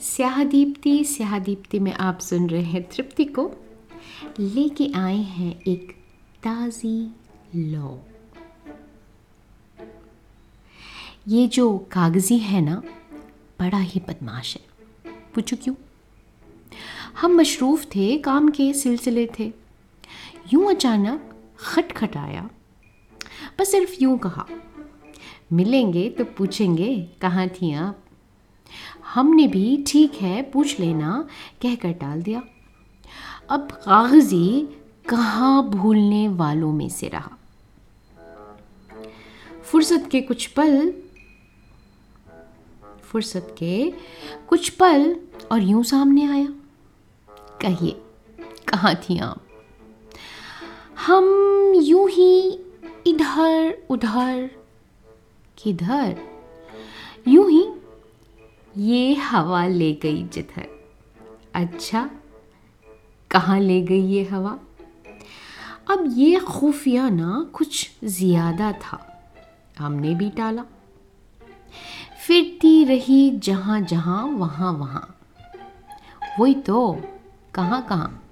स्याह दीप्ति स्याह दीप्ति में आप सुन रहे हैं तृप्ति को। लेके आए हैं एक ताज़ी लौ। ये जो कागज़ी है ना, बड़ा ही बदमाश है। पूछो क्यों? हम मशरूफ़ थे, काम के सिलसिले थे। यूँ अचानक खटखटाया बस सिर्फ़ यूँ कहा। मिलेंगे तो पूछेंगे, कहाँ थी आप? हमने भी ठीक है, पूछ लेना, कहकर टाल दिया। अब कागज़ी कहाँ भूलने वालों में से रहा। फुर्सत के कुछ पल, फुर्सत के कुछ पल और यूँ सामने आया। कहिए, कहाँ थी आप? हम यूँ ही इधर उधर किधर? यूँ ही ये हवा ले गई जिधर। अच्छा कहाँ ले गई ये हवा? अब ये खुफिया ना कुछ ज़्यादा था। हमने भी टाला। फिरती रही जहाँ जहाँ, वहाँ वहाँ। वही तो कहाँ कहाँ?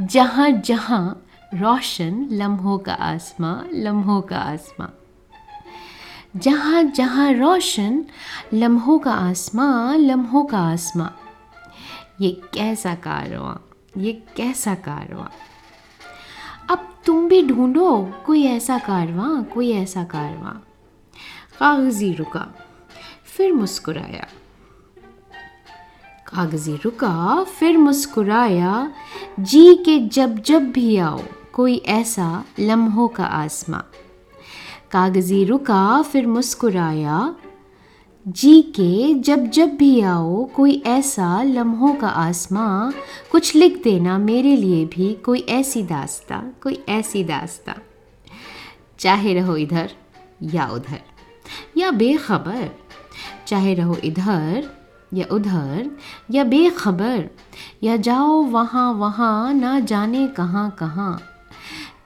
जहाँ जहाँ रोशन लम्हों का आसमां, लम्हों का आसमां। जहाँ जहाँ रोशन, लम्हों का आसमां, लम्हों का आसमां। ये कैसा कारवां ये कैसा कारवां अब तुम भी ढूंढो, कोई ऐसा कारवां कोई ऐसा कारवां कागज़ी रुका, फिर मुस्कुराया। कागज़ी रुका, फिर मुस्कुराया, जी के जब जब भी आओ, कोई ऐसा लम्हों का आसमां। कागज़ी रुका, फिर मुस्कुराया, जी के, जब जब भी आओ, कोई ऐसा लम्हों का आसमां, कुछ लिख देना मेरे लिए भी कोई ऐसी दास्ता, कोई ऐसी दास्ता। चाहे रहो इधर या उधर, या बेखबर, चाहे रहो इधर या उधर, या बेखबर, या जाओ वहाँ वहाँ, ना जाने कहाँ कहाँ।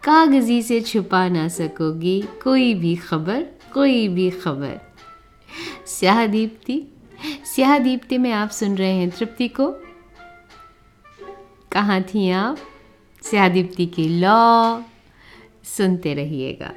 कागज़ी से छुपा ना सकोगी कोई भी खबर, कोई भी खबर। स्याह दीप्ति स्याह दीप्ति में आप सुन रहे हैं तृप्ति को। कहाँ थी आप? स्याह दीप्ति की लॉ। सुनते रहिएगा।